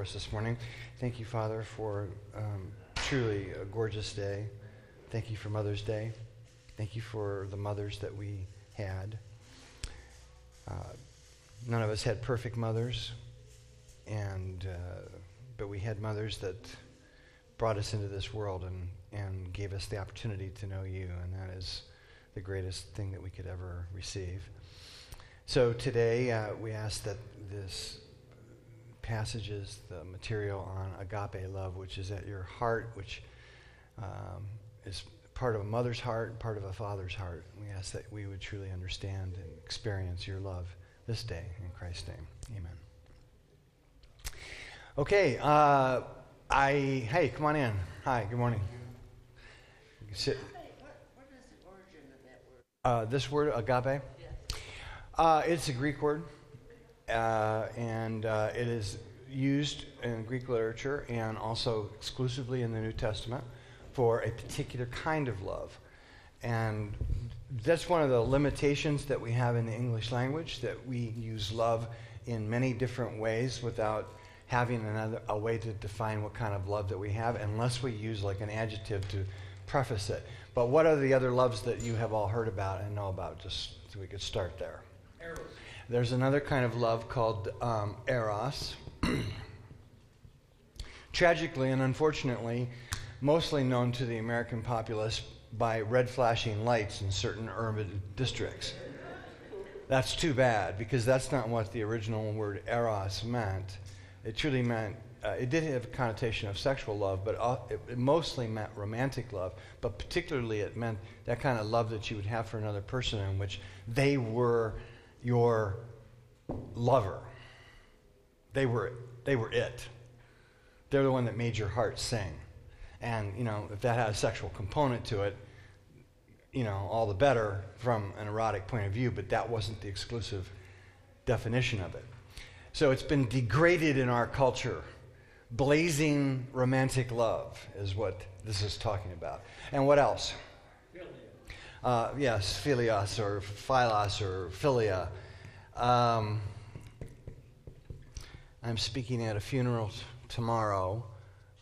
for us this morning. Thank you, Father, for um, truly a gorgeous day. Thank you for Mother's Day. Thank you for the mothers that we had. Uh, none of us had perfect mothers, and uh, but we had mothers that brought us into this world and, and gave us the opportunity to know you, and that is the greatest thing that we could ever receive. So today uh, we ask that this passage is the material on agape love, which is at your heart, which um, is part of a mother's heart, part of a father's heart. We ask that we would truly understand and experience your love this day. In Christ's name, amen. Okay, uh, I, hey, come on in. Hi, good morning. Sit. Uh, this word, agape? Uh, it's a Greek word, uh, and uh, it is used in Greek literature and also exclusively in the New Testament for a particular kind of love. And that's one of the limitations that we have in the English language, that we use love in many different ways without having another, a way to define what kind of love that we have, unless we use like an adjective to preface it. But what are the other loves that you have all heard about and know about? Just so we could start there. There's another kind of love called um, eros. Tragically and unfortunately, mostly known to the American populace by red flashing lights in certain urban districts. That's too bad because that's not what the original word eros meant. It truly meant, uh, it did have a connotation of sexual love, but uh, it, it mostly meant romantic love. But particularly, it meant that kind of love that you would have for another person in which they were your lover. They were, they were it. They're the one that made your heart sing. And, you know, if that had a sexual component to it, you know, all the better from an erotic point of view, but that wasn't the exclusive definition of it. So it's been degraded in our culture. Blazing romantic love is what this is talking about. And what else? Uh, yes, philios or philos or philia. Um, I'm speaking at a funeral tomorrow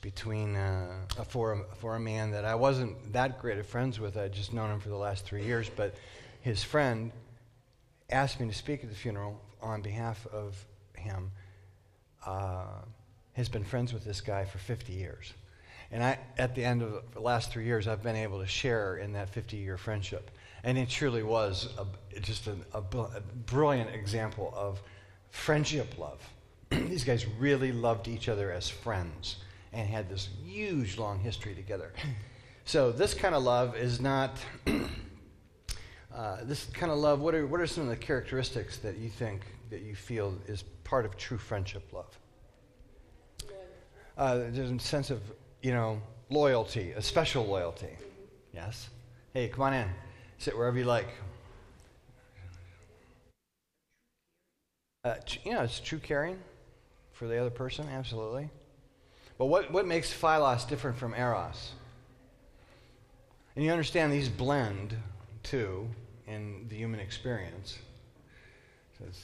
between uh, for a, for a man that I wasn't that great of friends with. I'd just known him for the last three years, but his friend asked me to speak at the funeral on behalf of him. Uh, has been friends with this guy for 50 years. And I, at the end of the last three years, I've been able to share in that 50 year friendship. And it truly was a, just a, a, a brilliant example of friendship love. These guys really loved each other as friends and had this huge, long history together. So, this kind of love is not. uh, this kind of love, what are, what are some of the characteristics that you think that you feel is part of true friendship love? Uh, there's a sense of, you know, loyalty, a special loyalty. Yes? Hey, come on in. Sit wherever you like. Uh, you know, it's true caring for the other person, absolutely. But what, what makes philos different from eros? And you understand these blend, too, in the human experience. So it's,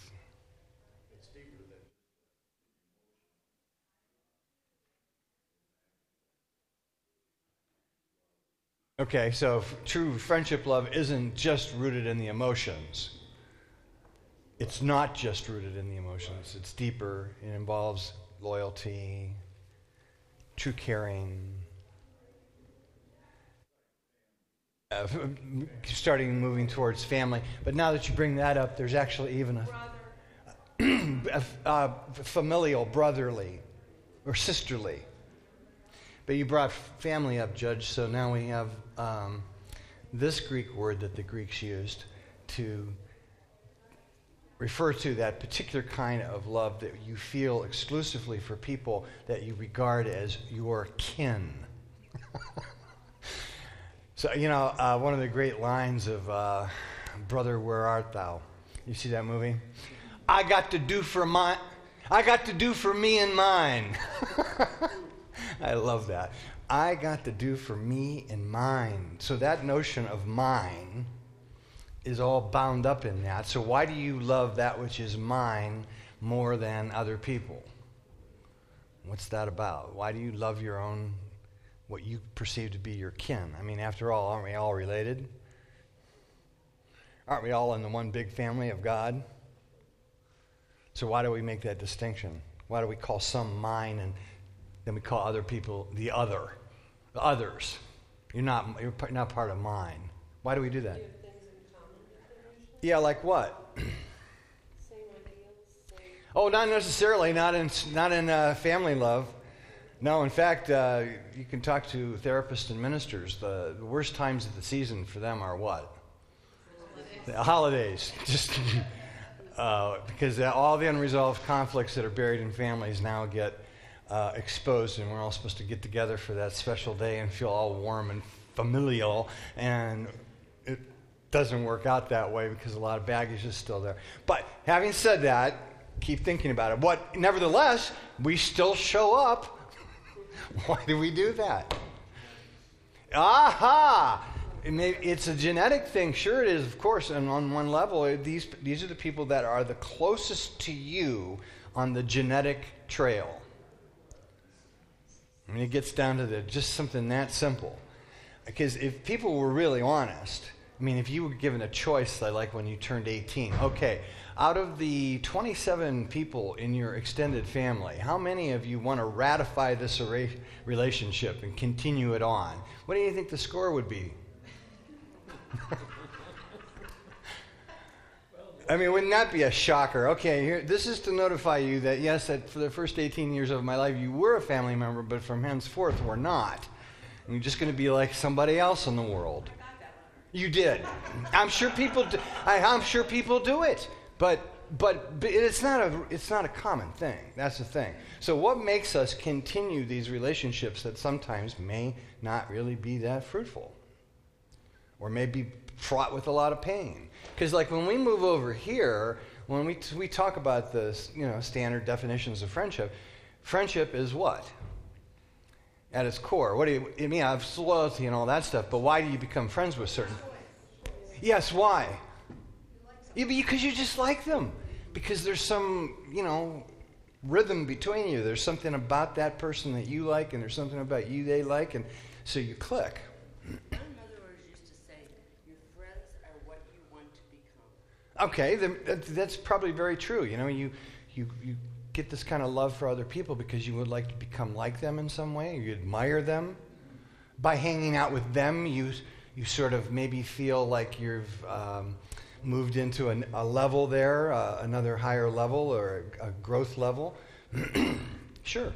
Okay, so true friendship love isn't just rooted in the emotions. It's not just rooted in the emotions, it's deeper. It involves loyalty, true caring, uh, starting moving towards family. But now that you bring that up, there's actually even a, a, a familial, brotherly, or sisterly. But you brought family up, Judge, so now we have um, this Greek word that the Greeks used to refer to that particular kind of love that you feel exclusively for people that you regard as your kin. so, you know, uh, one of the great lines of uh, Brother, Where Art Thou? You see that movie? I got to do for my, I got to do for me and mine. I love that. I got to do for me and mine. So that notion of mine is all bound up in that. So why do you love that which is mine more than other people? What's that about? Why do you love your own, what you perceive to be your kin? I mean, after all, aren't we all related? Aren't we all in the one big family of God? So why do we make that distinction? Why do we call some mine and then we call other people the other? The others. You're not, you're not part of mine. Why do we do that? Do things in common Yeah, like what? Oh, not necessarily. Not in not in uh, family love. No, in fact, uh, you can talk to therapists and ministers. The, the worst times of the season for them are what? The holidays. Just uh, because all the unresolved conflicts that are buried in families now get uh, exposed, and we're all supposed to get together for that special day and feel all warm and familial, and it doesn't work out that way because a lot of baggage is still there. But having said that, keep thinking about it. What, nevertheless, we still show up. Why do we do that? Aha! It's a genetic thing. Sure, it is, of course. And on one level, these, these are the people that are the closest to you on the genetic trail. I mean, it gets down to the, just something that simple. Because if people were really honest, I mean, if you were given a choice, like when you turned 18, okay, out of the 27 people in your extended family, how many of you want to ratify this relationship and continue it on? What do you think the score would be? I mean, wouldn't that be a shocker? Okay, here, this is to notify you that yes, that for the first 18 years of my life, you were a family member, but from henceforth, we're not. And you're just going to be like somebody else in the world. You did. I'm sure people. Do, I, I'm sure people do it, but but, but it's not a it's not a common thing. That's the thing. So what makes us continue these relationships that sometimes may not really be that fruitful, or may be fraught with a lot of pain? Because like when we move over here, when we we talk about the you know standard definitions of friendship, friendship is what? At its core, what do you? I mean, I have loyalty and all that stuff, but why do you become friends with certain? Yes, why? Yeah, because you just like them. Because there's some, you know, rhythm between you. There's something about that person that you like, and there's something about you they like, and so you click. My mother always used to say, "Your friends are what you want to become." Okay, then that's probably very true. You know, you you you get this kind of love for other people because you would like to become like them in some way. You admire them. By hanging out with them, you you sort of maybe feel like you've um, moved into an, a level there, uh, another higher level or a, a growth level. sure.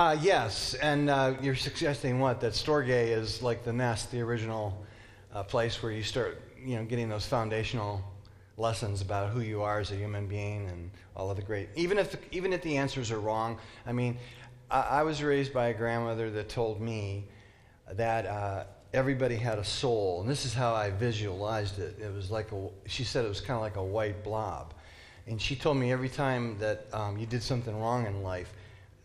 Uh, yes, and uh, you're suggesting what? That Storge is like the nest, the original uh, place where you start, you know, getting those foundational lessons about who you are as a human being and all of the great. Even if the, even if the answers are wrong, I mean, I, I was raised by a grandmother that told me that uh, everybody had a soul, and this is how I visualized it. It was like a. She said it was kind of like a white blob, and she told me every time that um, you did something wrong in life.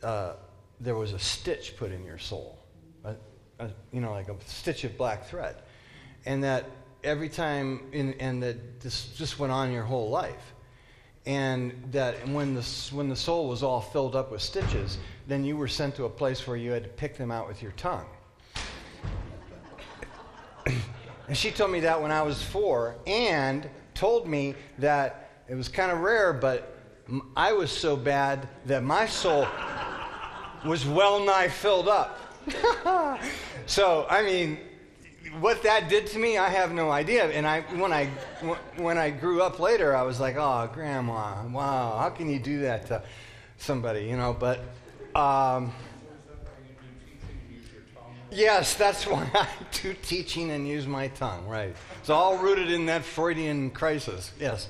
Uh, there was a stitch put in your soul, a, a, you know, like a stitch of black thread, and that every time, in, and that this just went on your whole life, and that when the when the soul was all filled up with stitches, then you were sent to a place where you had to pick them out with your tongue. and she told me that when I was four, and told me that it was kind of rare, but I was so bad that my soul was well nigh filled up. so, I mean, what that did to me, I have no idea. And I, when I, when I grew up later, I was like, "Oh, Grandma, wow, how can you do that to somebody?" You know. But um, yes, that's why I do teaching and use my tongue. Right. It's all rooted in that Freudian crisis. Yes.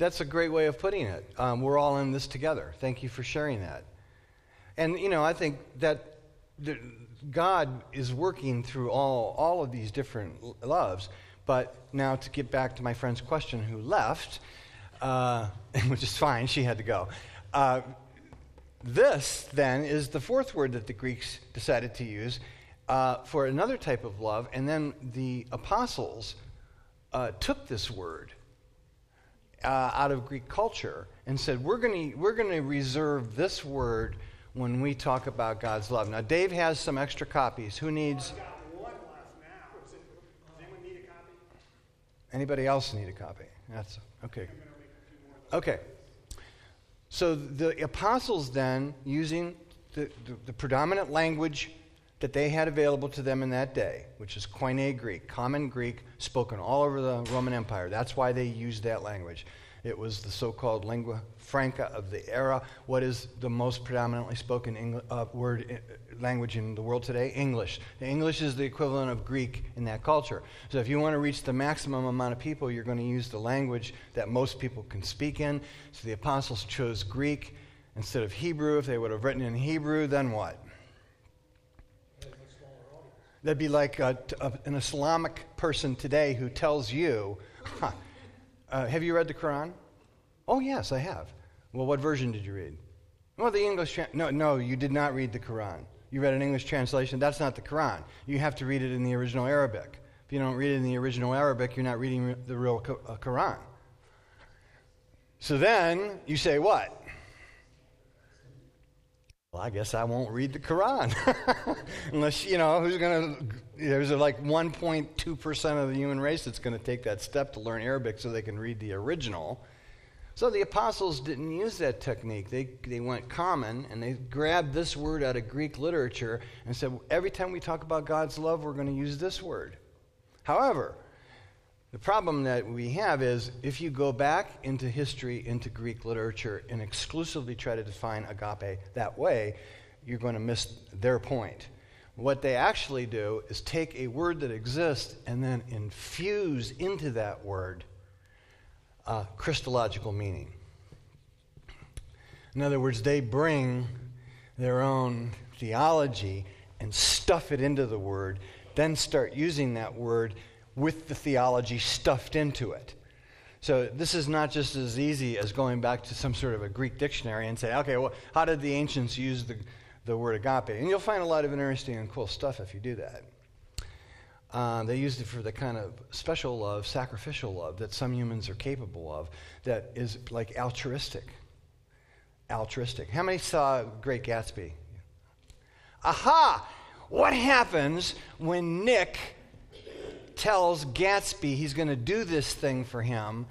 That's a great way of putting it. Um, we're all in this together. Thank you for sharing that. And, you know, I think that the, God is working through all, all of these different loves. But now to get back to my friend's question who left, uh, which is fine, she had to go. Uh, this, then, is the fourth word that the Greeks decided to use uh, for another type of love. And then the apostles uh, took this word uh, out of Greek culture and said, we're going we're to reserve this word when we talk about God's love. Now, Dave has some extra copies. Who needs? I've got one left now. Is it, does anyone need a copy? Anybody else need a copy? That's okay. I'm going to make a few more. Okay. So the apostles then, using the, the, the predominant language that they had available to them in that day, which is Koine Greek, common Greek, spoken all over the Roman Empire. That's why they used that language. It was the so-called lingua franca of the era. What is the most predominantly spoken Engl- uh, word uh, language in the world today? English. The English is the equivalent of Greek in that culture. So if you want to reach the maximum amount of people, you're going to use the language that most people can speak in. So the apostles chose Greek instead of Hebrew. If they would have written in Hebrew, then what? That'd be like a, a, an Islamic person today who tells you, huh, uh, Have you read the Quran? Oh, yes, I have. Well, what version did you read? Well, the English. Tra- no, no, you did not read the Quran. You read an English translation. That's not the Quran. You have to read it in the original Arabic. If you don't read it in the original Arabic, you're not reading the real uh, Quran. So then you say, What? Well, I guess I won't read the Quran. Unless, you know, who's going to. There's like 1.2% of the human race that's going to take that step to learn Arabic so they can read the original. So the apostles didn't use that technique. They, they went common and they grabbed this word out of Greek literature and said, every time we talk about God's love, we're going to use this word. However, the problem that we have is if you go back into history, into Greek literature, and exclusively try to define agape that way, you're going to miss their point. What they actually do is take a word that exists and then infuse into that word uh, Christological meaning. In other words, they bring their own theology and stuff it into the word, then start using that word with the theology stuffed into it. So this is not just as easy as going back to some sort of a Greek dictionary and say, okay, well, how did the ancients use the, the word agape? And you'll find a lot of interesting and cool stuff if you do that. Uh, they used it for the kind of special love, sacrificial love that some humans are capable of, that is like altruistic. Altruistic. How many saw Great Gatsby? Aha! What happens when Nick tells Gatsby he's going to do this thing for him,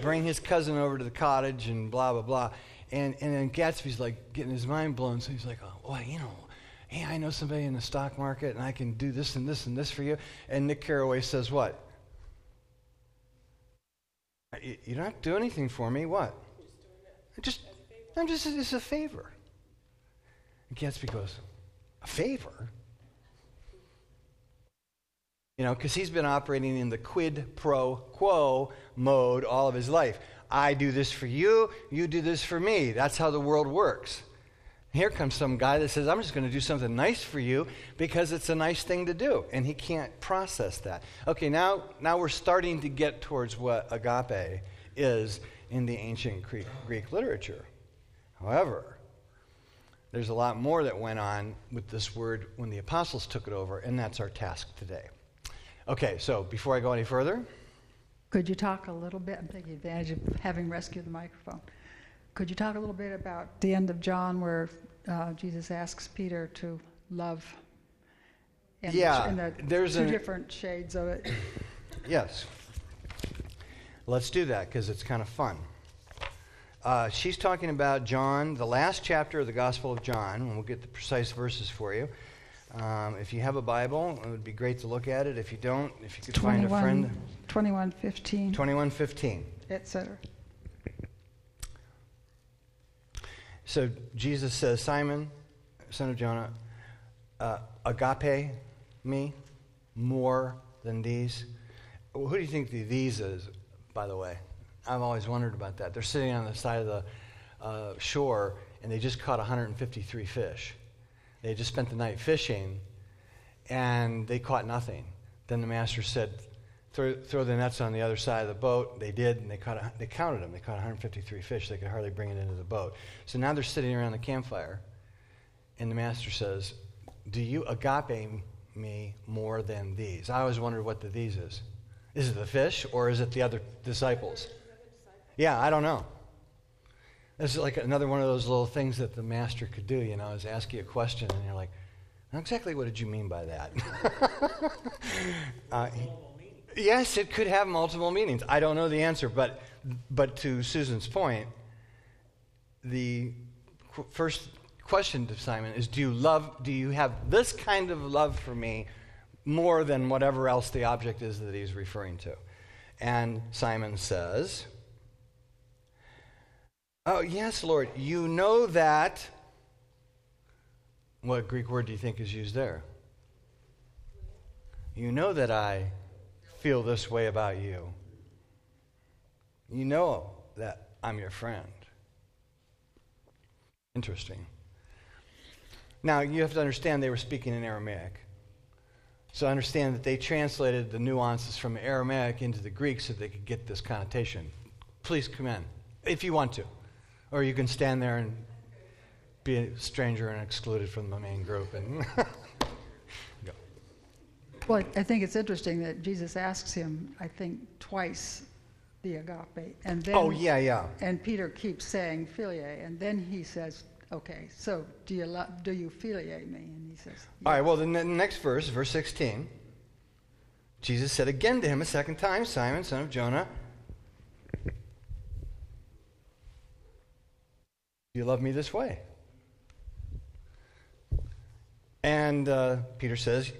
bring his cousin over to the cottage, and blah, blah, blah. And, and then Gatsby's like getting his mind blown, so he's like, oh, well, you know, hey, I know somebody in the stock market, and I can do this and this and this for you. And Nick Carraway says, what? You, don't have to do anything for me. What? Just, I'm just, it's a favor. And Gatsby goes, a favor? You know, because he's been operating in the quid pro quo mode all of his life. I do this for you, you do this for me. That's how the world works. Here comes some guy that says, I'm just going to do something nice for you because it's a nice thing to do. And he can't process that. Okay, now, now we're starting to get towards what agape is in the ancient Greek, Greek literature. However, there's a lot more that went on with this word when the apostles took it over, and that's our task today. Okay, so before I go any further, Could you talk a little bit, I'm taking advantage of having rescued the microphone. Could you talk a little bit about the end of John where uh, Jesus asks Peter to love? And Yeah, in the there's two an- different shades of it. yes, let's do that because it's kind of fun. Uh, she's talking about John, the last chapter of the Gospel of John, and we'll get the precise verses for you. Um, if you have a Bible, it would be great to look at it. If you don't, if you could find a friend, 21, 15, 2115. etc. So Jesus says, Simon, son of Jonah, uh, agape me more than these? Who do you think the these is, by the way? I've always wondered about that. They're sitting on the side of the uh, shore and they just caught 153 fish. They just spent the night fishing and they caught nothing. Then the master said, throw, throw the nets on the other side of the boat. They did, and they, caught a, they counted them. They caught 153 fish. They could hardly bring it into the boat. So now they're sitting around the campfire, and the master says, Do you agape me more than these? I always wondered what the these is. Is it the fish, or is it the other disciples? Yeah, I don't know. This is like another one of those little things that the master could do, you know, is ask you a question, and you're like, exactly what did you mean by that? uh, yes, it could have multiple meanings. I don't know the answer, but, but to Susan's point, the qu- first question to Simon is do you love do you have this kind of love for me more than whatever else the object is that he's referring to? And Simon says, Oh, yes, Lord, you know that. What Greek word do you think is used there? You know that I feel this way about you. You know that I'm your friend. Interesting. Now, you have to understand they were speaking in Aramaic. So understand that they translated the nuances from Aramaic into the Greek so they could get this connotation. Please come in, if you want to. Or you can stand there and be a stranger and excluded from the main group and go. Well, I think it's interesting that Jesus asks him, I think, twice the agape. And then, Oh, yeah, yeah. And Peter keeps saying philia. And then he says, okay, so do you, lo- do you filiate me? And he says, All right, "Yes." well, the ne- next verse, verse 16, Jesus said again to him a second time, Simon, son of Jonah, you love me this way? And uh, Peter says,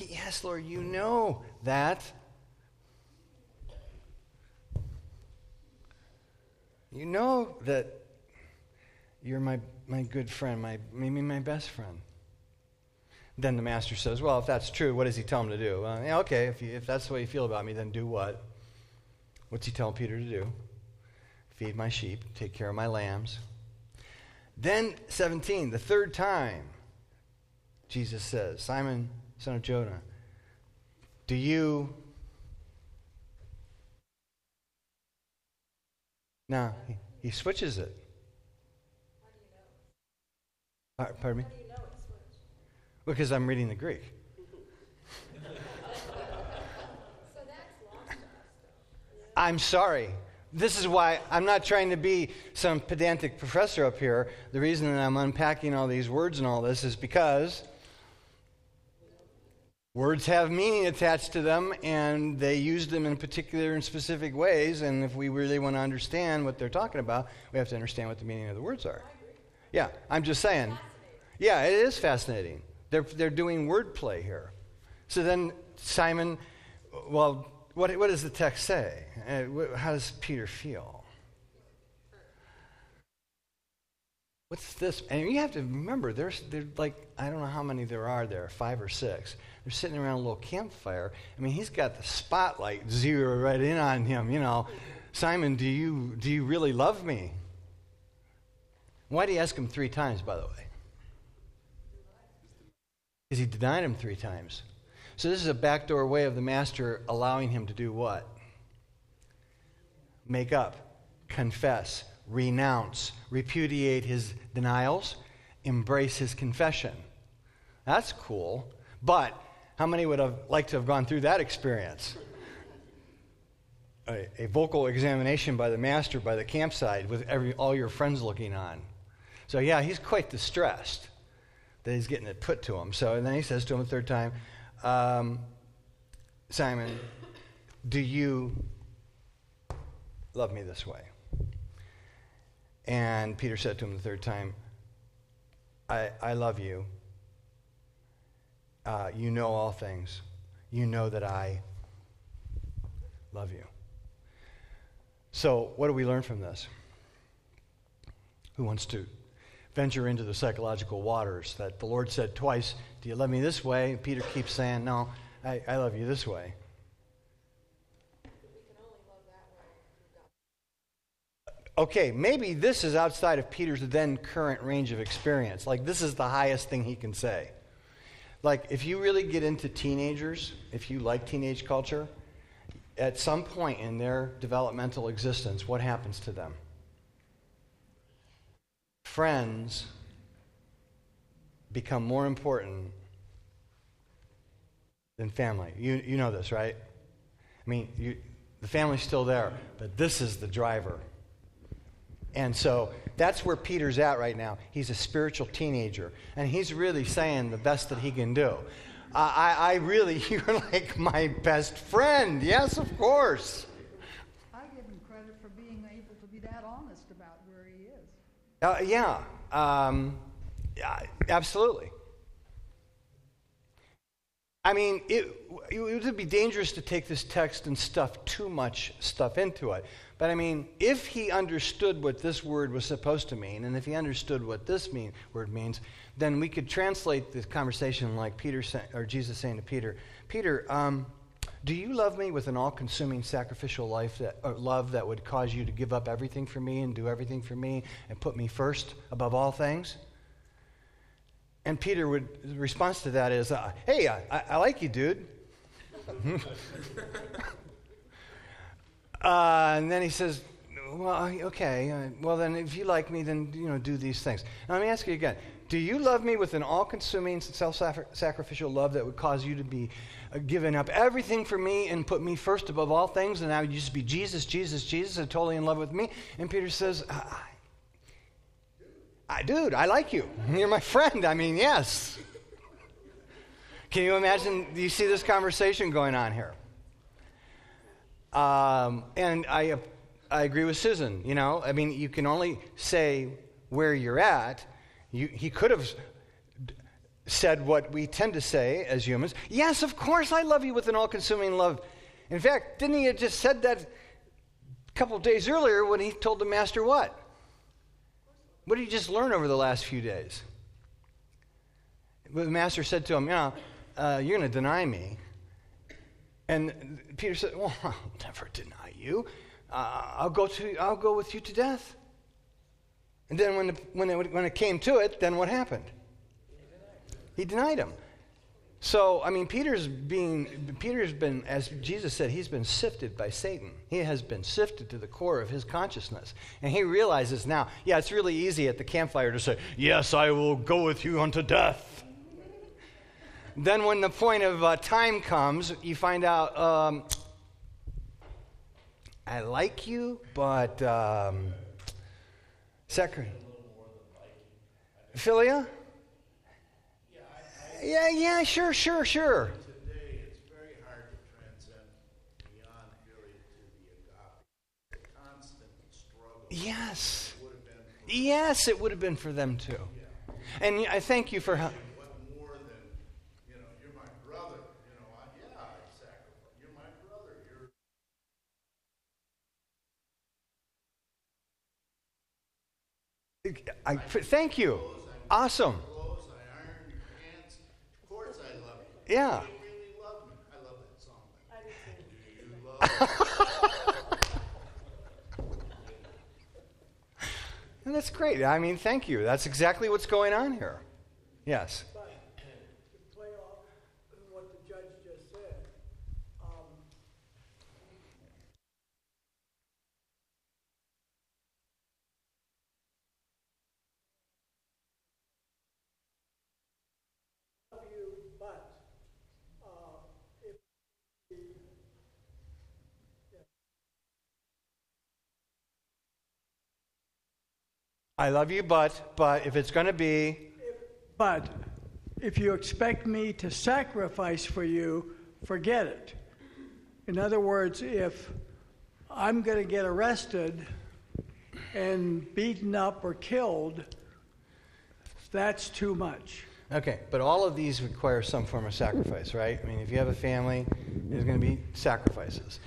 Yes, Lord, you know that. You know that you're my, my good friend, my, maybe my best friend. Then the master says, Well, if that's true, what does he tell him to do? Yeah, okay, if, you, if that's the way you feel about me, then do what? What's he telling Peter to do? Feed my sheep, take care of my lambs. Then, 17, the third time, Jesus says, Simon, son of Jonah, do you. Now, he, he switches it. Uh, pardon me? Because I'm reading the Greek. I'm sorry. This is why I'm not trying to be some pedantic professor up here. The reason that I'm unpacking all these words and all this is because words have meaning attached to them and they use them in particular and specific ways. And if we really want to understand what they're talking about, we have to understand what the meaning of the words are. Yeah, I'm just saying. Yeah, it is fascinating. They're, they're doing wordplay here. So then Simon, well, what, what does the text say? Uh, how does Peter feel? What's this? And you have to remember, there's, there's like, I don't know how many there are there, five or six. They're sitting around a little campfire. I mean, he's got the spotlight zero right in on him, you know. Simon, do you, do you really love me? Why did he ask him three times, by the way? Because he denied him three times. So this is a backdoor way of the master allowing him to do what? Make up, confess, renounce, repudiate his denials, embrace his confession. That's cool. But how many would have liked to have gone through that experience? A, a vocal examination by the master by the campsite with every, all your friends looking on. So, yeah, he's quite distressed that he's getting it put to him. So, and then he says to him a third time, um, Simon, do you love me this way? And Peter said to him the third time, I, I love you. Uh, you know all things. You know that I love you. So, what do we learn from this? Who wants to venture into the psychological waters. That the Lord said twice, Do you love me this way? And Peter keeps saying, No, I, I love you this way. Okay, maybe this is outside of Peter's then current range of experience. Like, this is the highest thing he can say. Like, if you really get into teenagers, if you like teenage culture, at some point in their developmental existence, what happens to them? Friends become more important than family. You, you know this, right? I mean, you, the family's still there, but this is the driver. And so that's where Peter's at right now. He's a spiritual teenager, and he's really saying the best that he can do. I, I really, you're like my best friend. Yes, of course. I give him credit for being able to be that honest about where he is. Uh, yeah, um, yeah, absolutely. I mean, it, it would be dangerous to take this text and stuff too much stuff into it. But I mean, if he understood what this word was supposed to mean, and if he understood what this mean, word means, then we could translate this conversation like Peter sa- or Jesus saying to Peter, Peter, um, do you love me with an all-consuming sacrificial life that, love that would cause you to give up everything for me and do everything for me and put me first above all things? And Peter would, his response to that is, uh, hey, I, I like you, dude. uh, and then he says, well, okay, uh, well, then if you like me, then, you know, do these things. Now, let me ask you again. Do you love me with an all-consuming, self-sacrificial love that would cause you to be giving up everything for me and put me first above all things, and I would just be Jesus, Jesus, Jesus, and totally in love with me? And Peter says, I, I, dude, I like you. You're my friend. I mean, yes. Can you imagine? Do you see this conversation going on here? Um, and I, I agree with Susan. You know, I mean, you can only say where you're at. You, he could have said what we tend to say as humans. Yes, of course, I love you with an all-consuming love. In fact, didn't he have just said that a couple of days earlier when he told the master what? What did he just learn over the last few days? The master said to him, know, uh, you're going to deny me. And Peter said, Well, I'll never deny you. Uh, I'll, go to, I'll go with you to death. And then when, the, when, it, when it came to it, then what happened? He denied him. So, I mean, Peter's being, Peter's been, as Jesus said, he's been sifted by Satan. He has been sifted to the core of his consciousness. And he realizes now, yeah, it's really easy at the campfire to say, Yes, I will go with you unto death. then, when the point of uh, time comes, you find out, um, I like you, but, um, second, Philia? Yeah, yeah, sure, sure, sure. Today, it's very hard to transcend beyond really to the agape, the constant struggle. Yes. Would have been for Yes, it would have been for them too. And I thank you for help. what more than, you And that's great. I mean, thank you. That's exactly what's going on here. Yes. But to play off what the judge just said, um, love you, but, uh, if the, I love you, but but if it's going to be but if you expect me to sacrifice for you, forget it. In other words, if I'm going to get arrested and beaten up or killed, that's too much. okay, but all of these require some form of sacrifice, right? I mean, if you have a family, there's going to be sacrifices.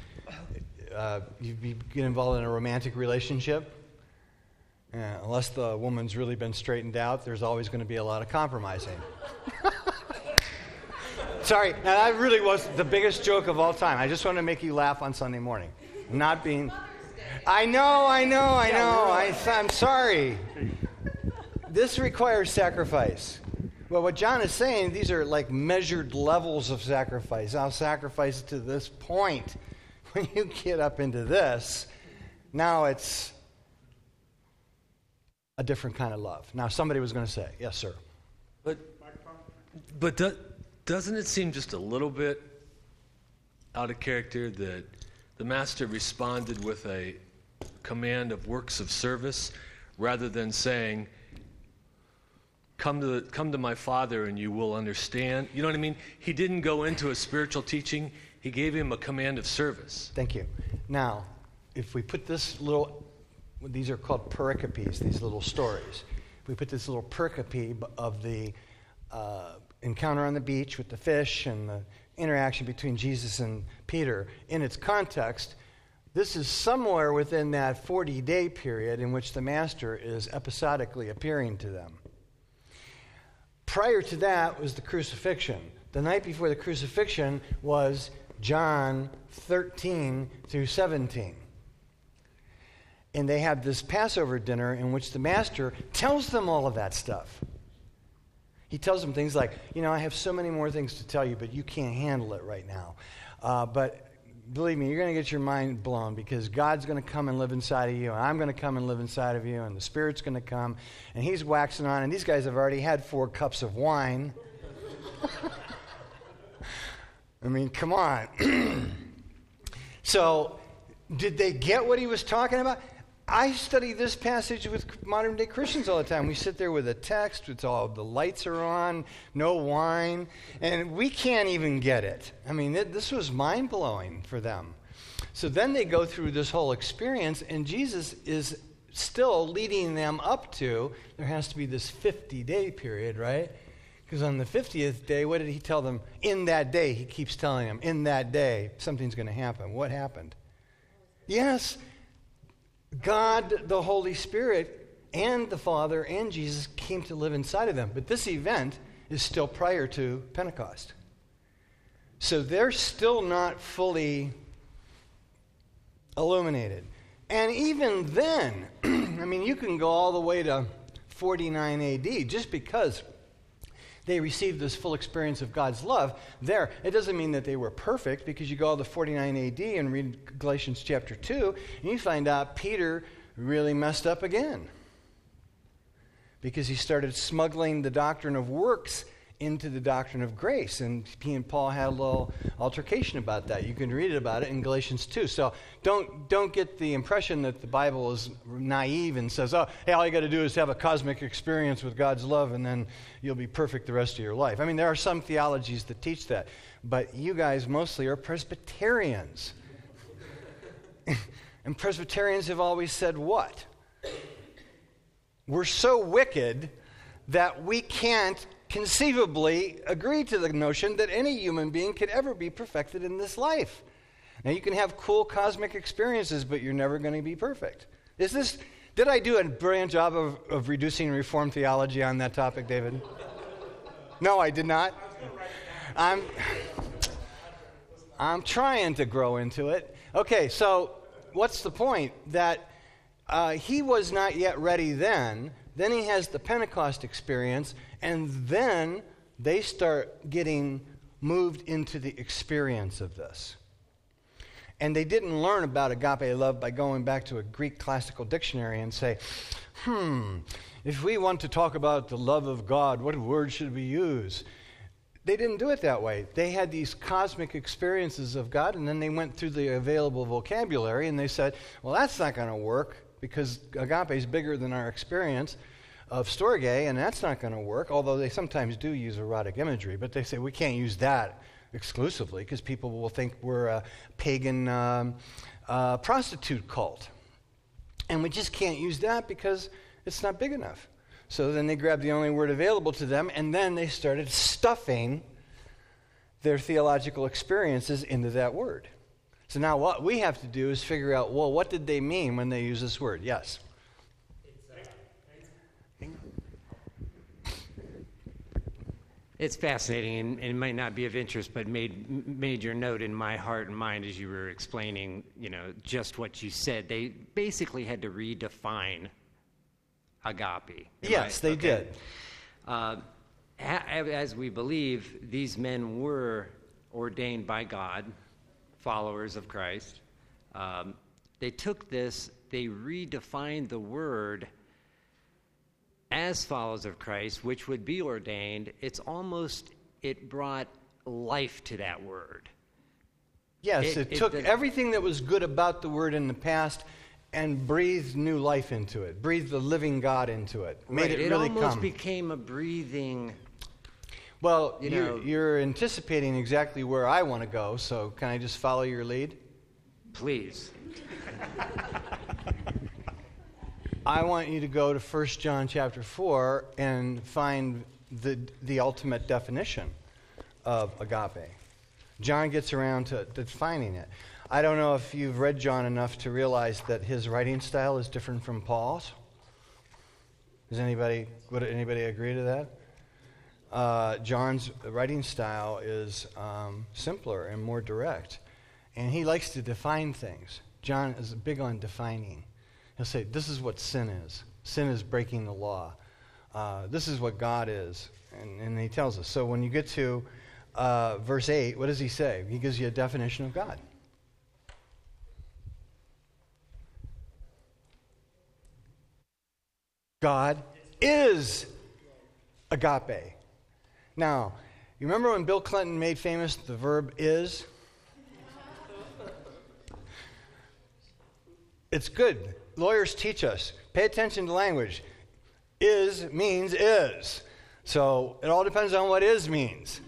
Uh, you, you get involved in a romantic relationship, Yeah, unless the woman's really been straightened out, there's always going to be a lot of compromising. Sorry, now that really was the biggest joke of all time. I just want to make you laugh on Sunday morning. Not being. I know, I know, I know. I, I'm sorry. This requires sacrifice. But what John is saying, these are like measured levels of sacrifice. I'll sacrifice to this point. When you get up into this, now it's a different kind of love. Now, somebody was going to say, yes, sir. But, but do, doesn't it seem just a little bit out of character that the master responded with a command of works of service rather than saying, come to, the, come to my father and you will understand? You know what I mean? He didn't go into a spiritual teaching, he gave him a command of service. Thank you. Now, if we put this little, these are called pericopes, these little stories. We put this little pericope of the uh, encounter on the beach with the fish and the interaction between Jesus and Peter in its context. This is somewhere within that 40 day period in which the Master is episodically appearing to them. Prior to that was the crucifixion. The night before the crucifixion was John 13 through 17. And they have this Passover dinner in which the master tells them all of that stuff. He tells them things like, you know, I have so many more things to tell you, but you can't handle it right now. Uh, but believe me, you're going to get your mind blown because God's going to come and live inside of you, and I'm going to come and live inside of you, and the Spirit's going to come, and He's waxing on, and these guys have already had four cups of wine. I mean, come on. so, did they get what he was talking about? I study this passage with modern day Christians all the time. We sit there with a text, it's all the lights are on, no wine, and we can't even get it. I mean, it, this was mind blowing for them. So then they go through this whole experience, and Jesus is still leading them up to there has to be this 50 day period, right? Because on the 50th day, what did he tell them? In that day, he keeps telling them, in that day, something's going to happen. What happened? Yes, God, the Holy Spirit, and the Father and Jesus came to live inside of them. But this event is still prior to Pentecost. So they're still not fully illuminated. And even then, I mean, you can go all the way to 49 AD just because they received this full experience of God's love there. It doesn't mean that they were perfect because you go to 49 AD and read Galatians chapter 2, and you find out Peter really messed up again because he started smuggling the doctrine of works into the doctrine of grace. And he and Paul had a little altercation about that. You can read about it in Galatians 2. So don't, don't get the impression that the Bible is naive and says, oh, hey, all you got to do is have a cosmic experience with God's love and then you'll be perfect the rest of your life. I mean, there are some theologies that teach that. But you guys mostly are Presbyterians. and Presbyterians have always said what? We're so wicked that we can't conceivably agree to the notion that any human being could ever be perfected in this life. Now, you can have cool cosmic experiences, but you're never going to be perfect. Is this, did I do a brilliant job of, of reducing Reformed theology on that topic, David? No, I did not. I'm, I'm trying to grow into it. Okay, so what's the point? That uh, he was not yet ready then. Then he has the Pentecost experience, and then they start getting moved into the experience of this. And they didn't learn about agape love by going back to a Greek classical dictionary and say, hmm, if we want to talk about the love of God, what word should we use? They didn't do it that way. They had these cosmic experiences of God, and then they went through the available vocabulary and they said, well, that's not going to work because agape is bigger than our experience of storge, and that's not going to work, although they sometimes do use erotic imagery, but they say we can't use that exclusively because people will think we're a pagan um, uh, prostitute cult. And we just can't use that because it's not big enough. So then they grabbed the only word available to them, and then they started stuffing their theological experiences into that word. So now what we have to do is figure out well, what did they mean when they use this word? Yes. It's, uh, It's fascinating and, and it might not be of interest, but made major note in my heart and mind as you were explaining, you know, just what you said. They basically had to redefine agape. Yes, I- they okay. did. Uh, as we believe, these men were ordained by God, followers of Christ. Um, they took this, they redefined the word as followers of Christ, which would be ordained. It's almost, it brought life to that word. Yes, It- it, it took everything that was good about the word in the past and breathed new life into it, breathed the living God into it, made Right, it, it really almost come. became a breathing. well, you you know- you're anticipating exactly where I want to go, so can I just follow your lead? Please. I want you to go to 1 John chapter 4 and find the, the ultimate definition of agape. John gets around to defining it. I don't know if you've read John enough to realize that his writing style is different from Paul's. Does anybody, would anybody agree to that? Uh, John's writing style is um, simpler and more direct, and he likes to define things. John is big on defining. He'll say, This is what sin is. Sin is breaking the law. Uh, this is what God is. And, and he tells us. So when you get to uh, verse 8, what does he say? He gives you a definition of God. God is agape. Now, you remember when Bill Clinton made famous the verb is? It's good. Lawyers teach us. Pay attention to language. Is means is. So it all depends on what is means.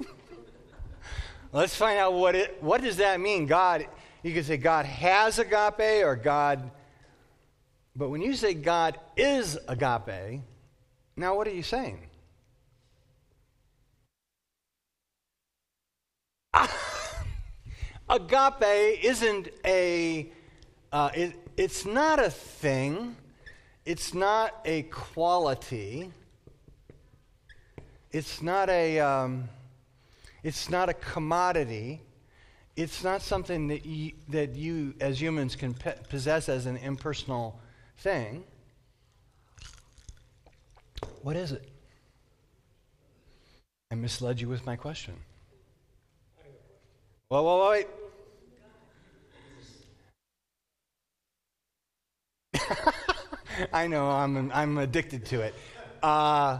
Let's find out what it what does that mean? God, you could say God has agape or God but when you say God is agape, now what are you saying? agape isn't a uh, it's not a thing. It's not a quality. It's not a um, it's not a commodity. It's not something that you, that you as humans can possess as an impersonal thing. What is it? I misled you with my question. Whoa, whoa, whoa, wait. I know, I'm, I'm addicted to it. Uh,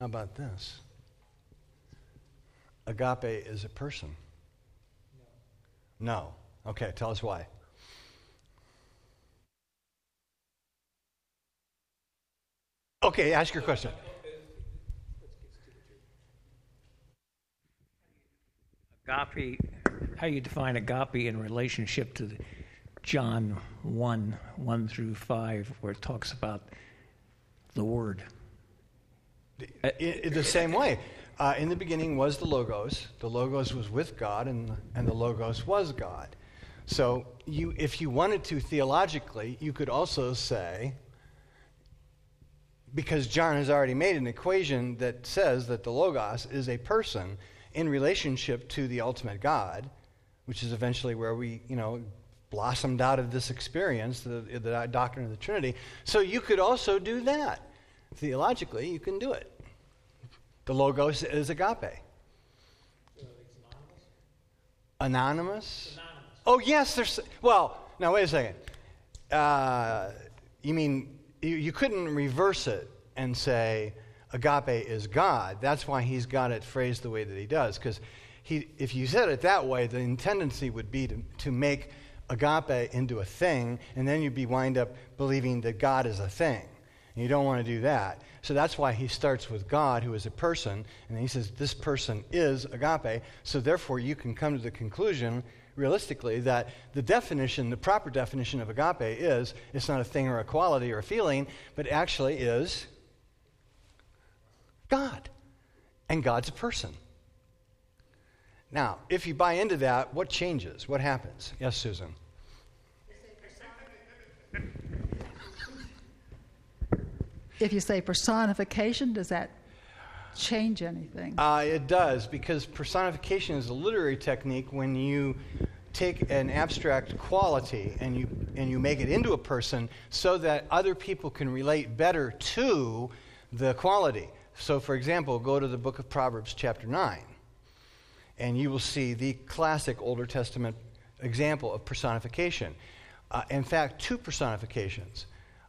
how about this? Agape is a person. No. No. Okay, tell us why. Okay, ask your question. Agape, how you define agape in relationship to the John 1 1 through 5, where it talks about the Word. I- I- the same way. Uh, in the beginning was the Logos. The Logos was with God, and, and the Logos was God. So, you, if you wanted to theologically, you could also say, because John has already made an equation that says that the Logos is a person in relationship to the ultimate God, which is eventually where we, you know, blossomed out of this experience, the, the doctrine of the Trinity. So you could also do that. Theologically, you can do it. The Logos is agape. Anonymous? anonymous? Oh, yes, there's. Well, now, wait a second. Uh, you mean you, you couldn't reverse it and say agape is God. That's why he's got it phrased the way that he does. Because if you said it that way, the tendency would be to, to make agape into a thing, and then you'd be wind up believing that God is a thing. And you don't want to do that. So that's why he starts with God, who is a person, and he says, This person is agape. So therefore, you can come to the conclusion, realistically, that the definition, the proper definition of agape is it's not a thing or a quality or a feeling, but actually is God. And God's a person. Now, if you buy into that, what changes? What happens? Yes, Susan. if you say personification, does that change anything? Uh, it does, because personification is a literary technique when you take an abstract quality and you, and you make it into a person so that other people can relate better to the quality. So, for example, go to the book of Proverbs, chapter 9, and you will see the classic Older Testament example of personification. Uh, in fact, two personifications.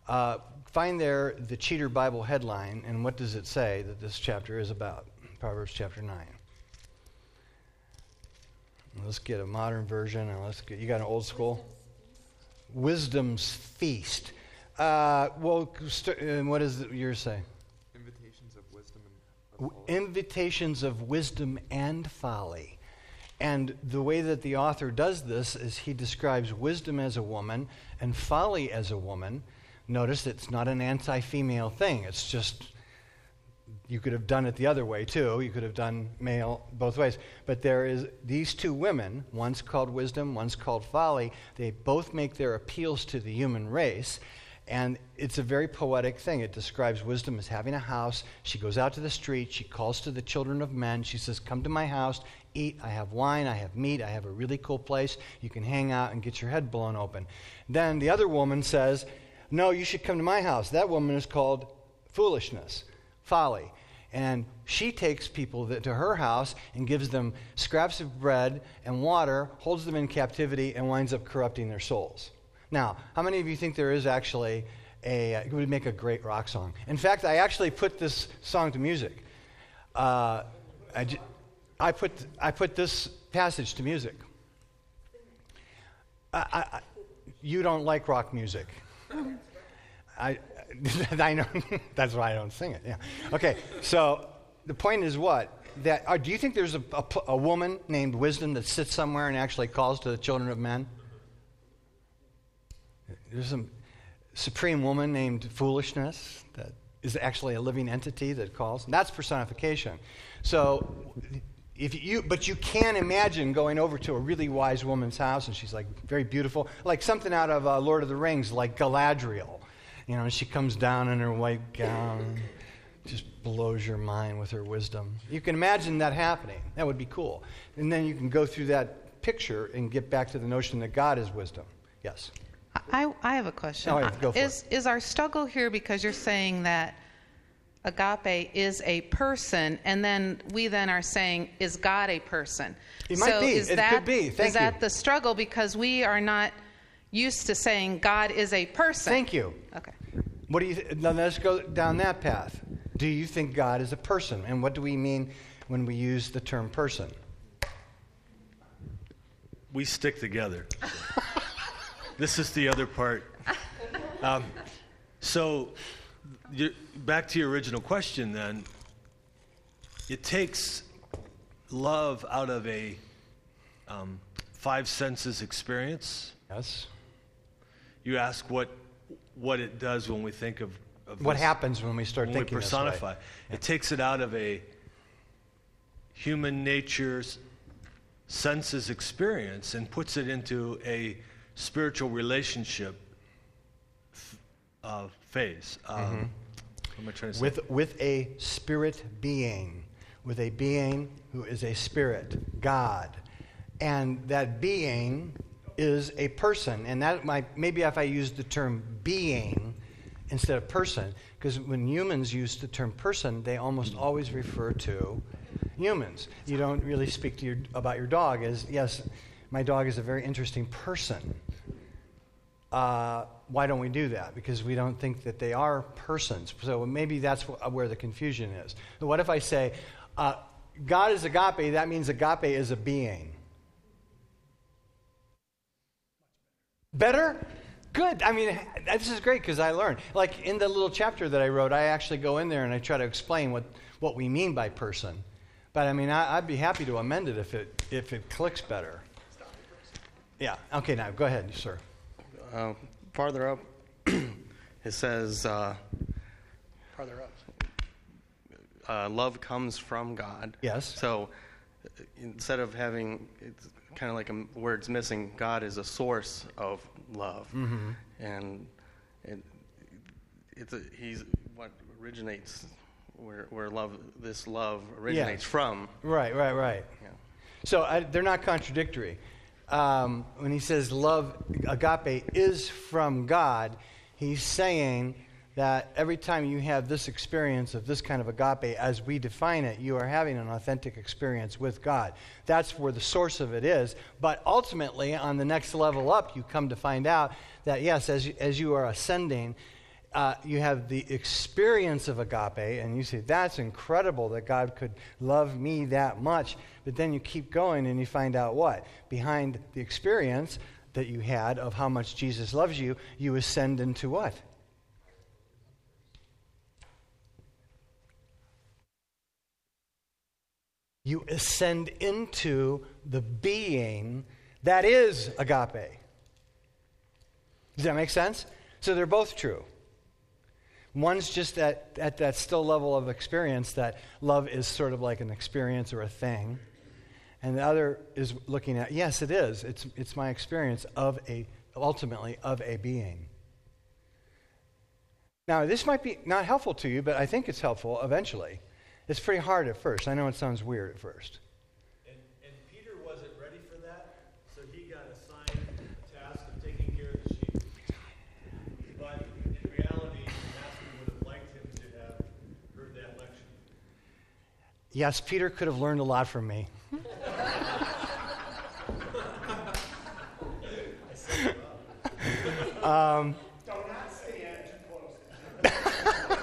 Uh, find there the Cheater Bible headline, and what does it say that this chapter is about? Proverbs chapter 9. Let's get a modern version, and let's get. You got an old school? Wisdom's feast. Uh, well, st- what does yours say? Invitations of wisdom and W- invitations of wisdom and folly. And the way that the author does this is he describes wisdom as a woman and folly as a woman. Notice it's not an anti female thing, it's just you could have done it the other way too. You could have done male both ways. But there is these two women, one's called wisdom, one's called folly. They both make their appeals to the human race. And it's a very poetic thing. It describes wisdom as having a house. She goes out to the street. She calls to the children of men. She says, Come to my house, eat. I have wine. I have meat. I have a really cool place. You can hang out and get your head blown open. Then the other woman says, No, you should come to my house. That woman is called foolishness, folly. And she takes people to her house and gives them scraps of bread and water, holds them in captivity, and winds up corrupting their souls. Now, how many of you think there is actually a, it would make a great rock song? In fact, I actually put this song to music. Uh, I, j- I, put, I put this passage to music. I, I, you don't like rock music. I, I know. That's why I don't sing it. Yeah. Okay. So the point is what? That uh, do you think there's a, a, a woman named Wisdom that sits somewhere and actually calls to the children of men? There's some supreme woman named Foolishness that is actually a living entity that calls. And That's personification. So if you, but you can imagine going over to a really wise woman's house and she's like very beautiful, like something out of uh, Lord of the Rings, like Galadriel. You know, she comes down in her white gown, just blows your mind with her wisdom. You can imagine that happening. That would be cool. And then you can go through that picture and get back to the notion that God is wisdom. Yes. I, I have a question. Oh, yeah, go for is, is our struggle here because you're saying that agape is a person, and then we then are saying, is God a person? It might so be. Is It that, could be. Thank is that the struggle because we are not used to saying God is a person? Thank you. Okay. What do you? Th- now let's go down that path. Do you think God is a person? And what do we mean when we use the term person? We stick together. this is the other part. Um, so, you, back to your original question then. It takes love out of a um, five senses experience. Yes. You ask what what it does when we think of, of What this- happens when we start when thinking we this way? personify. It takes it out of a human nature's senses experience and puts it into a spiritual relationship f- uh, phase. Um, What am I trying to say? Mm-hmm. With with a spirit being, with a being who is a spirit, God, and that being is a person. And that might maybe if I use the term being instead of person, because when humans use the term person, they almost always refer to humans. You don't really speak to your, about your dog as yes, my dog is a very interesting person. Uh, why don't we do that? Because we don't think that they are persons. So maybe that's wh- where the confusion is. What if I say, uh, God is agape, that means agape is a being? Better? Good. I mean, this is great because I learned. Like in the little chapter that I wrote, I actually go in there and I try to explain what, what we mean by person. But I mean, I, I'd be happy to amend it if it, if it clicks better. Yeah. Okay, now go ahead, sir. Uh, farther up, it says, uh, Farther up. uh, love comes from God. Yes. So uh, instead of having, it's kind of like a m- word's missing, God is a source of love. Mhm. And it, it's a, he's what originates, where, where love, this love originates Yes. from. Right, right, right. Yeah. So I, they're not contradictory. Um, when he says love, agape, is from God, he's saying that every time you have this experience of this kind of agape, as we define it, you are having an authentic experience with God. That's where the source of it is. But ultimately, on the next level up, you come to find out that, yes, as you, as you are ascending, uh, you have the experience of agape, and you say, That's incredible that God could love me that much. But then you keep going and you find out what? Behind the experience that you had of how much Jesus loves you, you ascend into what? You ascend into the being that is agape. Does that make sense? So they're both true. One's just at, at that still level of experience that love is sort of like an experience or a thing. And the other is looking at, yes, it is. It's, it's my experience of a, ultimately, of a being. Now, this might be not helpful to you, but I think it's helpful eventually. It's pretty hard at first. I know it sounds weird at first. And, and Peter wasn't ready for that, so he got assigned the task of taking care of the sheep. But in reality, the master would have liked him to have heard that lecture. Yes, Peter could have learned a lot from me. um, Do not stand too close.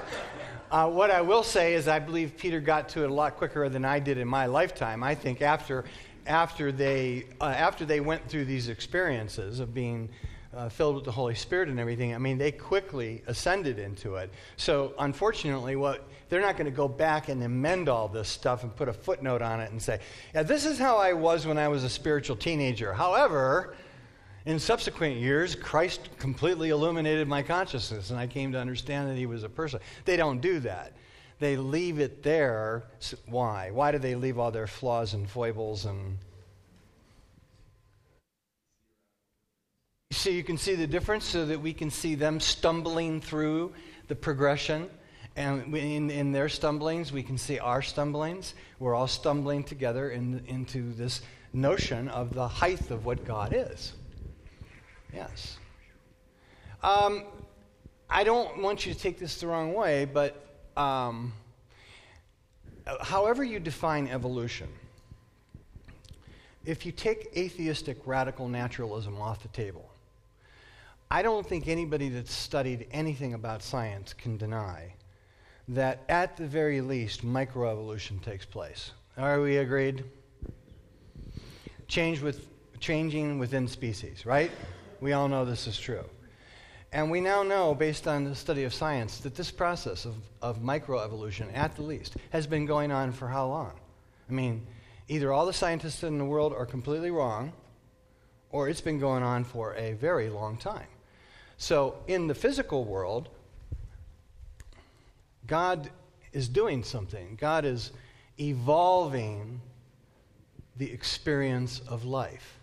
Uh, what I will say is, I believe Peter got to it a lot quicker than I did in my lifetime. I think after, after, they, uh, after they went through these experiences of being uh, filled with the Holy Spirit and everything, I mean, they quickly ascended into it. So, unfortunately, what they're not going to go back and amend all this stuff and put a footnote on it and say, yeah, this is how I was when I was a spiritual teenager. However, in subsequent years, Christ completely illuminated my consciousness, and I came to understand that he was a person. They don't do that. They leave it there. Why? Why do they leave all their flaws and foibles and. So you can see the difference so that we can see them stumbling through the progression. And in, in their stumblings, we can see our stumblings. We're all stumbling together in, into this notion of the height of what God is. Yes. Um, I don't want you to take this the wrong way, but um, however you define evolution, if you take atheistic radical naturalism off the table, I don't think anybody that's studied anything about science can deny that at the very least microevolution takes place. Are we agreed? Change with, changing within species, right? We all know this is true. And we now know, based on the study of science, that this process of, of microevolution, at the least, has been going on for how long? I mean, either all the scientists in the world are completely wrong, or it's been going on for a very long time. So, in the physical world, God is doing something. God is evolving the experience of life.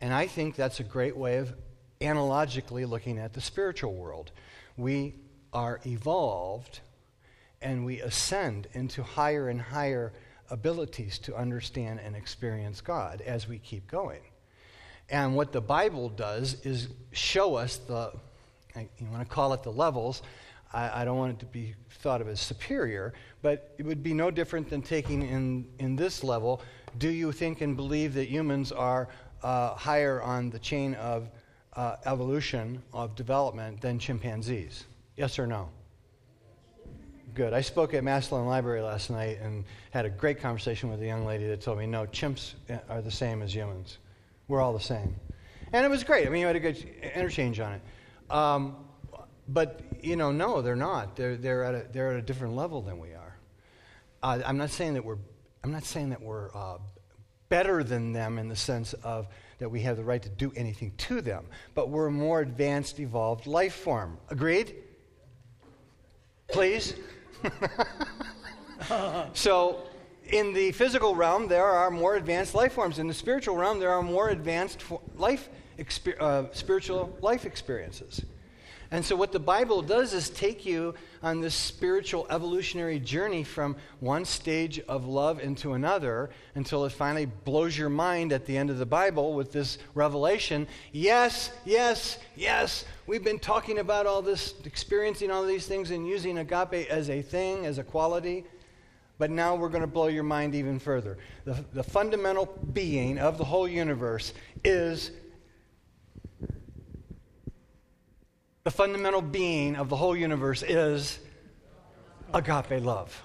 And I think that's a great way of analogically looking at the spiritual world. We are evolved and we ascend into higher and higher abilities to understand and experience God as we keep going. And what the Bible does is show us the, you want to call it the levels. I, I don't want it to be thought of as superior, but it would be no different than taking in, in this level do you think and believe that humans are uh, higher on the chain of uh, evolution, of development, than chimpanzees? Yes or no? Good. I spoke at Massillon Library last night and had a great conversation with a young lady that told me, no, chimps are the same as humans. We're all the same. And it was great. I mean, you had a good interchange on it. Um, but, you know, no, they're not. They're, they're, at, a, they're at a different level than we are. Uh, I'm not saying that we're, I'm not saying that we're uh, better than them in the sense of that we have the right to do anything to them, but we're a more advanced, evolved life form. Agreed? Please? so, in the physical realm, there are more advanced life forms. In the spiritual realm, there are more advanced life exper- uh, spiritual life experiences. And so, what the Bible does is take you on this spiritual evolutionary journey from one stage of love into another until it finally blows your mind at the end of the Bible with this revelation. Yes, yes, yes, we've been talking about all this, experiencing all these things, and using agape as a thing, as a quality. But now we're going to blow your mind even further. The, the fundamental being of the whole universe is the fundamental being of the whole universe is agape love.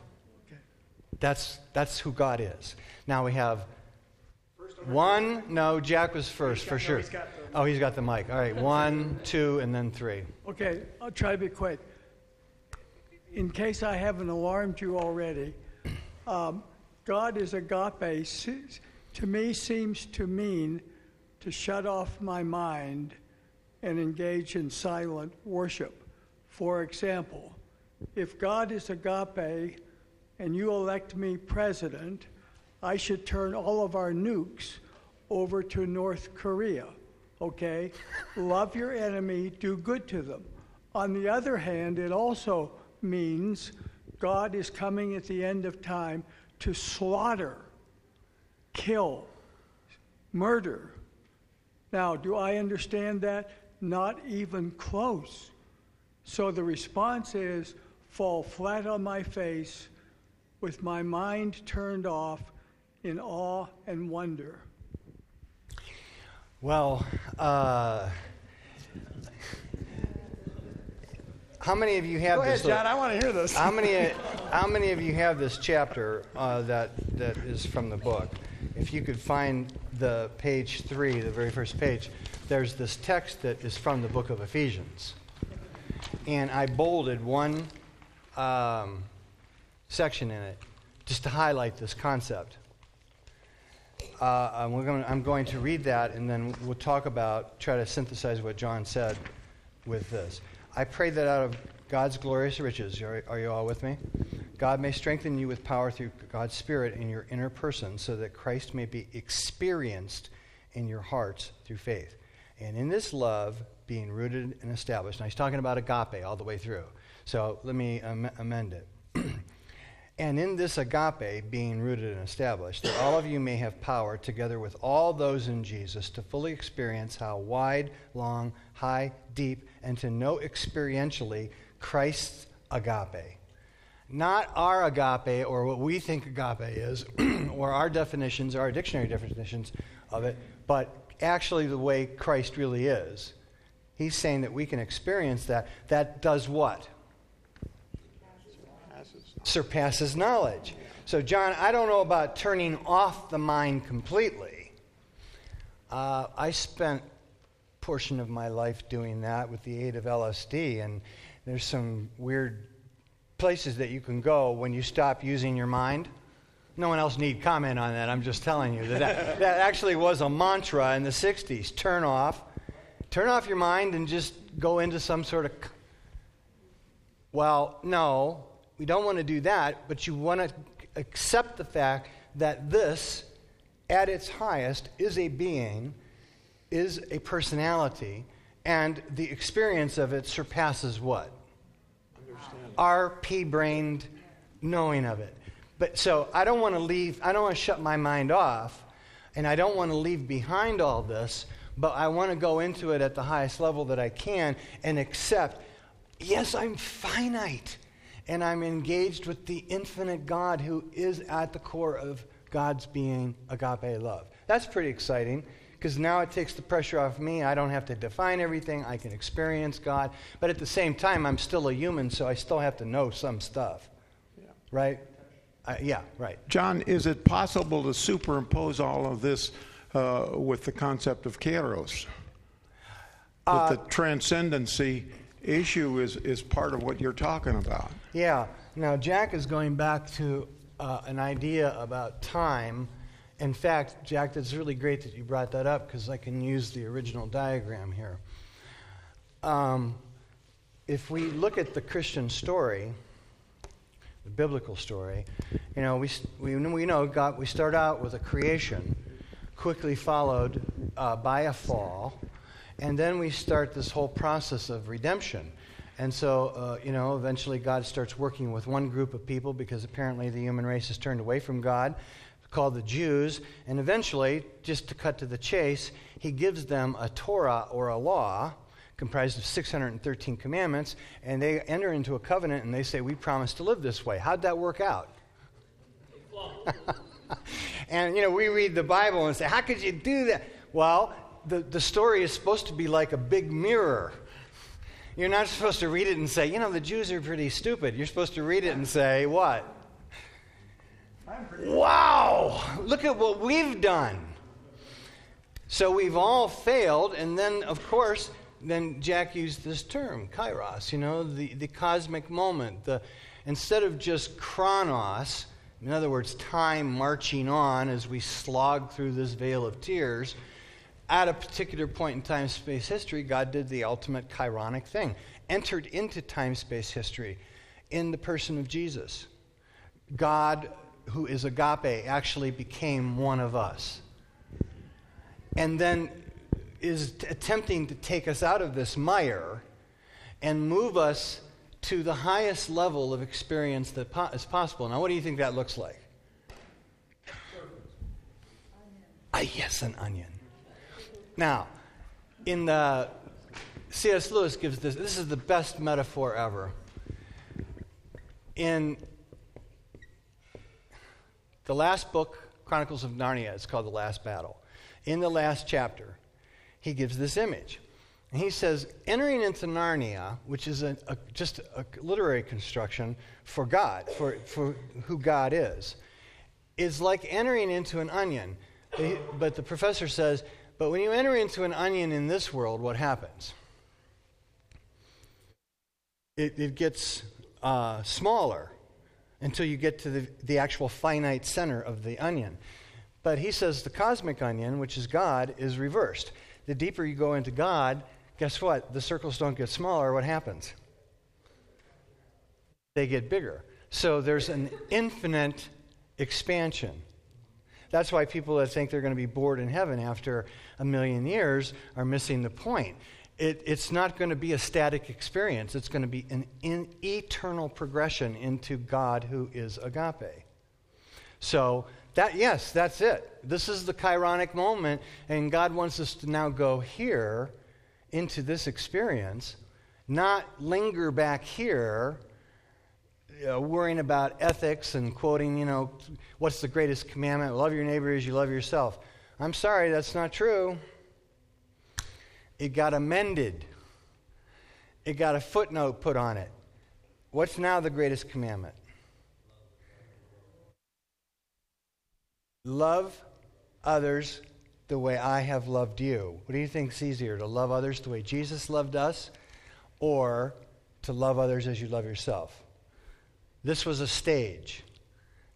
That's, that's who God is. Now we have one. No, Jack was first for sure. Oh, he's got the mic. All right, one, two, and then three. Okay, I'll try to be quick. In case I haven't alarmed you already, um, God is agape. To me, seems to mean to shut off my mind and engage in silent worship. For example, if God is agape and you elect me president, I should turn all of our nukes over to North Korea. Okay? Love your enemy, do good to them. On the other hand, it also means God is coming at the end of time to slaughter, kill, murder. Now, do I understand that? Not even close. So the response is fall flat on my face with my mind turned off in awe and wonder. Well, uh, how many of you have Go this? ahead, John. I want to hear this. How many? How many of you have this chapter uh, that that is from the book? If you could find the page three, the very first page, there's this text that is from the book of Ephesians. And I bolded one um, section in it just to highlight this concept. Uh, going, I'm going to read that and then we'll talk about, try to synthesize what John said with this. I pray that out of God's glorious riches, are, are you all with me? God may strengthen you with power through God's Spirit in your inner person so that Christ may be experienced in your hearts through faith. And in this love, being rooted and established. Now, he's talking about agape all the way through. So let me am- amend it. and in this agape, being rooted and established, that all of you may have power, together with all those in Jesus, to fully experience how wide, long, high, deep, and to know experientially Christ's agape. Not our agape or what we think agape is, or our definitions, or our dictionary definitions of it, but actually the way Christ really is. He's saying that we can experience that. That does what? Surpasses knowledge. So, John, I don't know about turning off the mind completely. Uh, I spent a portion of my life doing that with the aid of LSD, and there's some weird places that you can go when you stop using your mind. No one else need comment on that. I'm just telling you that, that that actually was a mantra in the 60s. Turn off. Turn off your mind and just go into some sort of Well, no. We don't want to do that, but you want to accept the fact that this at its highest is a being, is a personality, and the experience of it surpasses what? Our pea brained knowing of it. But so I don't want to leave, I don't want to shut my mind off, and I don't want to leave behind all this, but I want to go into it at the highest level that I can and accept yes, I'm finite, and I'm engaged with the infinite God who is at the core of God's being agape love. That's pretty exciting because now it takes the pressure off me. I don't have to define everything. I can experience God. But at the same time, I'm still a human, so I still have to know some stuff. Yeah. Right? Uh, yeah, right. John, is it possible to superimpose all of this uh, with the concept of kairos? Uh, that the transcendency issue is, is part of what you're talking about. Yeah. Now, Jack is going back to uh, an idea about time. In fact, Jack, that's really great that you brought that up because I can use the original diagram here. Um, if we look at the Christian story, the biblical story, you know, we, we, we know God, we start out with a creation, quickly followed uh, by a fall, And then we start this whole process of redemption. And so, uh, you know, eventually God starts working with one group of people because apparently the human race has turned away from God, called the Jews. And eventually, just to cut to the chase, he gives them a Torah or a law comprised of 613 commandments, and they enter into a covenant and they say, We promise to live this way. How'd that work out? and, you know, we read the Bible and say, How could you do that? Well, the, the story is supposed to be like a big mirror. You're not supposed to read it and say, You know, the Jews are pretty stupid. You're supposed to read it and say, What? Wow! Look at what we've done. So we've all failed, and then, of course, then Jack used this term, kairos, you know, the, the cosmic moment. The, instead of just chronos, in other words, time marching on as we slog through this vale of tears, at a particular point in time space history, God did the ultimate chironic thing, entered into time space history in the person of Jesus. God, who is agape, actually became one of us. And then is t- attempting to take us out of this mire and move us to the highest level of experience that po- is possible. Now, what do you think that looks like? Ah, yes, an onion. Now, in the C.S. Lewis gives this. This is the best metaphor ever. In the last book, Chronicles of Narnia, it's called The Last Battle. In the last chapter, he gives this image. And he says, entering into Narnia, which is a, a, just a literary construction for God, for, for who God is, is like entering into an onion. But the professor says, but when you enter into an onion in this world, what happens? It, it gets uh, smaller until you get to the, the actual finite center of the onion. But he says the cosmic onion, which is God, is reversed the deeper you go into God, guess what? The circles don't get smaller. What happens? They get bigger. So there's an infinite expansion. That's why people that think they're going to be bored in heaven after a million years are missing the point. It, it's not going to be a static experience, it's going to be an in, eternal progression into God who is agape. So that, yes, that's it. This is the chironic moment, and God wants us to now go here into this experience, not linger back here. Uh, worrying about ethics and quoting, you know, what's the greatest commandment? Love your neighbor as you love yourself. I'm sorry, that's not true. It got amended, it got a footnote put on it. What's now the greatest commandment? Love others the way I have loved you. What do you think is easier, to love others the way Jesus loved us or to love others as you love yourself? This was a stage.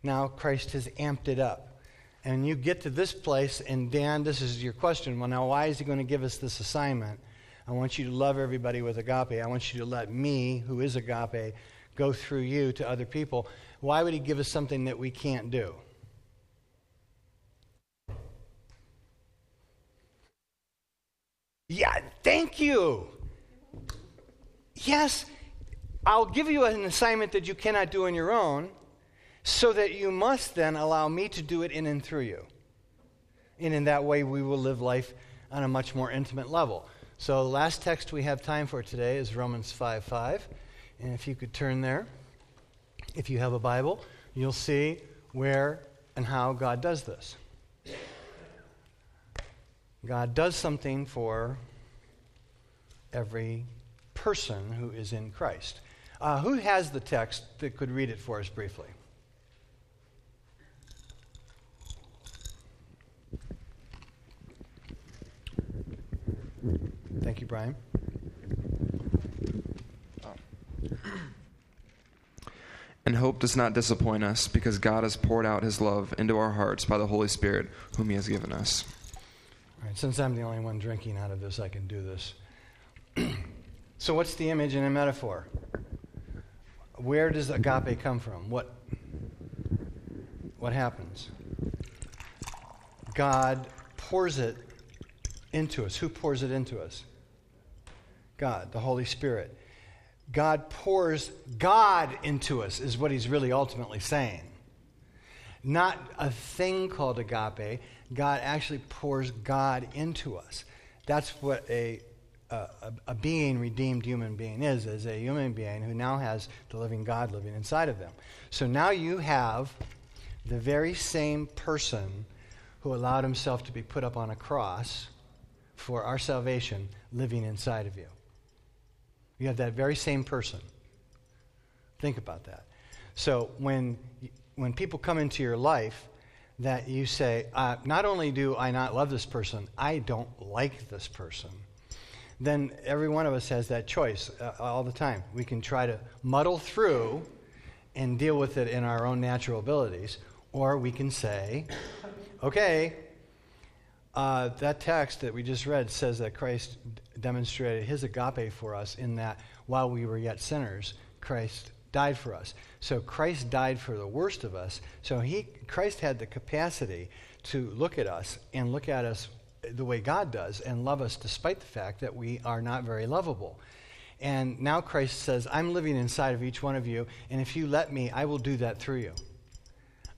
Now Christ has amped it up. And you get to this place, and Dan, this is your question. Well, now, why is he going to give us this assignment? I want you to love everybody with agape. I want you to let me, who is agape, go through you to other people. Why would he give us something that we can't do? Yeah, thank you. Yes, I'll give you an assignment that you cannot do on your own, so that you must then allow me to do it in and through you. And in that way, we will live life on a much more intimate level. So, the last text we have time for today is Romans 5 5. And if you could turn there, if you have a Bible, you'll see where and how God does this. God does something for every person who is in Christ. Uh, who has the text that could read it for us briefly? Thank you, Brian. And hope does not disappoint us because God has poured out his love into our hearts by the Holy Spirit, whom he has given us. Right, since I'm the only one drinking out of this, I can do this. so, what's the image and a metaphor? Where does agape come from? What, what happens? God pours it into us. Who pours it into us? God, the Holy Spirit. God pours God into us, is what he's really ultimately saying. Not a thing called agape. God actually pours God into us. That's what a, a, a being, redeemed human being is, is a human being who now has the living God living inside of them. So now you have the very same person who allowed himself to be put up on a cross for our salvation living inside of you. You have that very same person. Think about that. So when, when people come into your life, that you say, uh, not only do I not love this person, I don't like this person, then every one of us has that choice uh, all the time. We can try to muddle through and deal with it in our own natural abilities, or we can say, okay, uh, that text that we just read says that Christ demonstrated his agape for us in that while we were yet sinners, Christ died for us. So Christ died for the worst of us. So he, Christ had the capacity to look at us and look at us the way God does and love us despite the fact that we are not very lovable. And now Christ says, I'm living inside of each one of you, and if you let me, I will do that through you.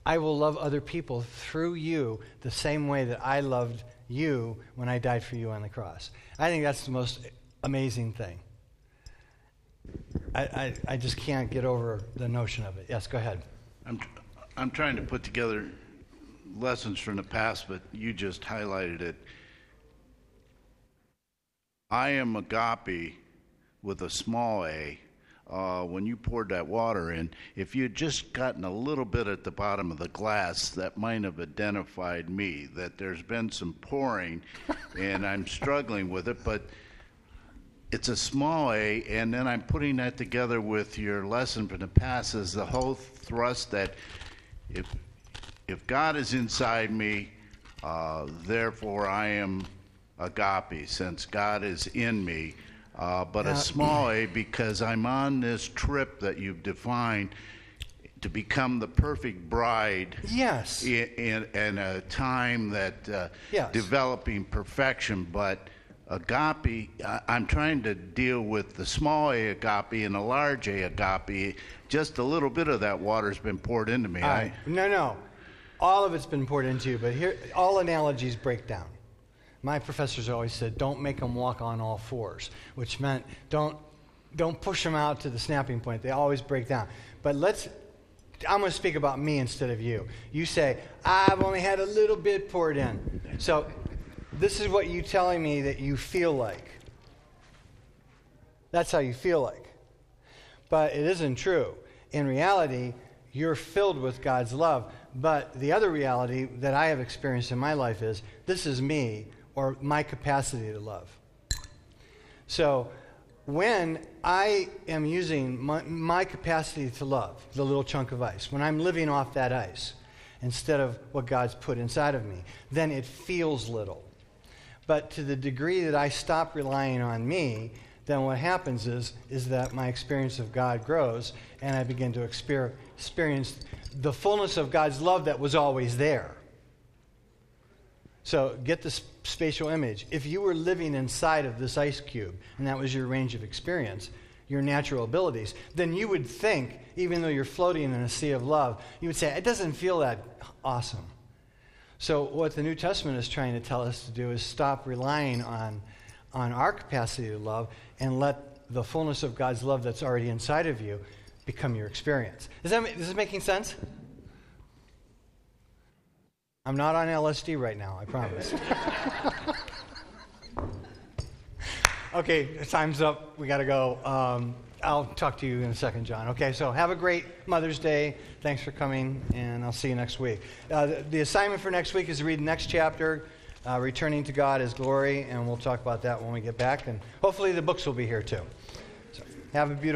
I will love other people through you the same way that I loved you when I died for you on the cross. I think that's the most amazing thing. I, I, I just can't get over the notion of it. Yes, go ahead. I'm, I'm trying to put together lessons from the past, but you just highlighted it. I am agape with a small a. Uh, when you poured that water in, if you had just gotten a little bit at the bottom of the glass, that might have identified me. That there's been some pouring, and I'm struggling with it, but it's a small a, and then I'm putting that together with your lesson from the past as the whole thrust that if if God is inside me, uh, therefore I am agape, since God is in me. Uh, but a small a because I'm on this trip that you've defined to become the perfect bride. Yes. In, in, in a time that uh, yes. developing perfection, but agape, I, I'm trying to deal with the small a agape and the large a agape. Just a little bit of that water's been poured into me. I, no, no. All of it's been poured into you, but here, all analogies break down. My professors always said, don't make them walk on all fours, which meant don't, don't push them out to the snapping point. They always break down. But let's, I'm going to speak about me instead of you. You say, I've only had a little bit poured in. So this is what you telling me that you feel like. That's how you feel like. But it isn't true. In reality, you're filled with God's love. But the other reality that I have experienced in my life is this is me or my capacity to love. So when I am using my, my, capacity to love, the little chunk of ice, when I'm living off that ice instead of what God's put inside of me, then it feels little. But to the degree that I stop relying on me, then what happens is, is that my experience of God grows and I begin to experience the fullness of God's love that was always there. So get the spatial image. If you were living inside of this ice cube and that was your range of experience, your natural abilities, then you would think, even though you're floating in a sea of love, you would say, it doesn't feel that awesome. So, what the New Testament is trying to tell us to do is stop relying on, on our capacity to love and let the fullness of God's love that's already inside of you become your experience. Is, that, is this making sense? I'm not on LSD right now, I promise. okay, time's up. We got to go. Um, I'll talk to you in a second, John. Okay, so have a great Mother's Day. Thanks for coming, and I'll see you next week. Uh, the, the, assignment for next week is to read the next chapter, uh, Returning to God is Glory, and we'll talk about that when we get back. And hopefully the books will be here too. So have a beautiful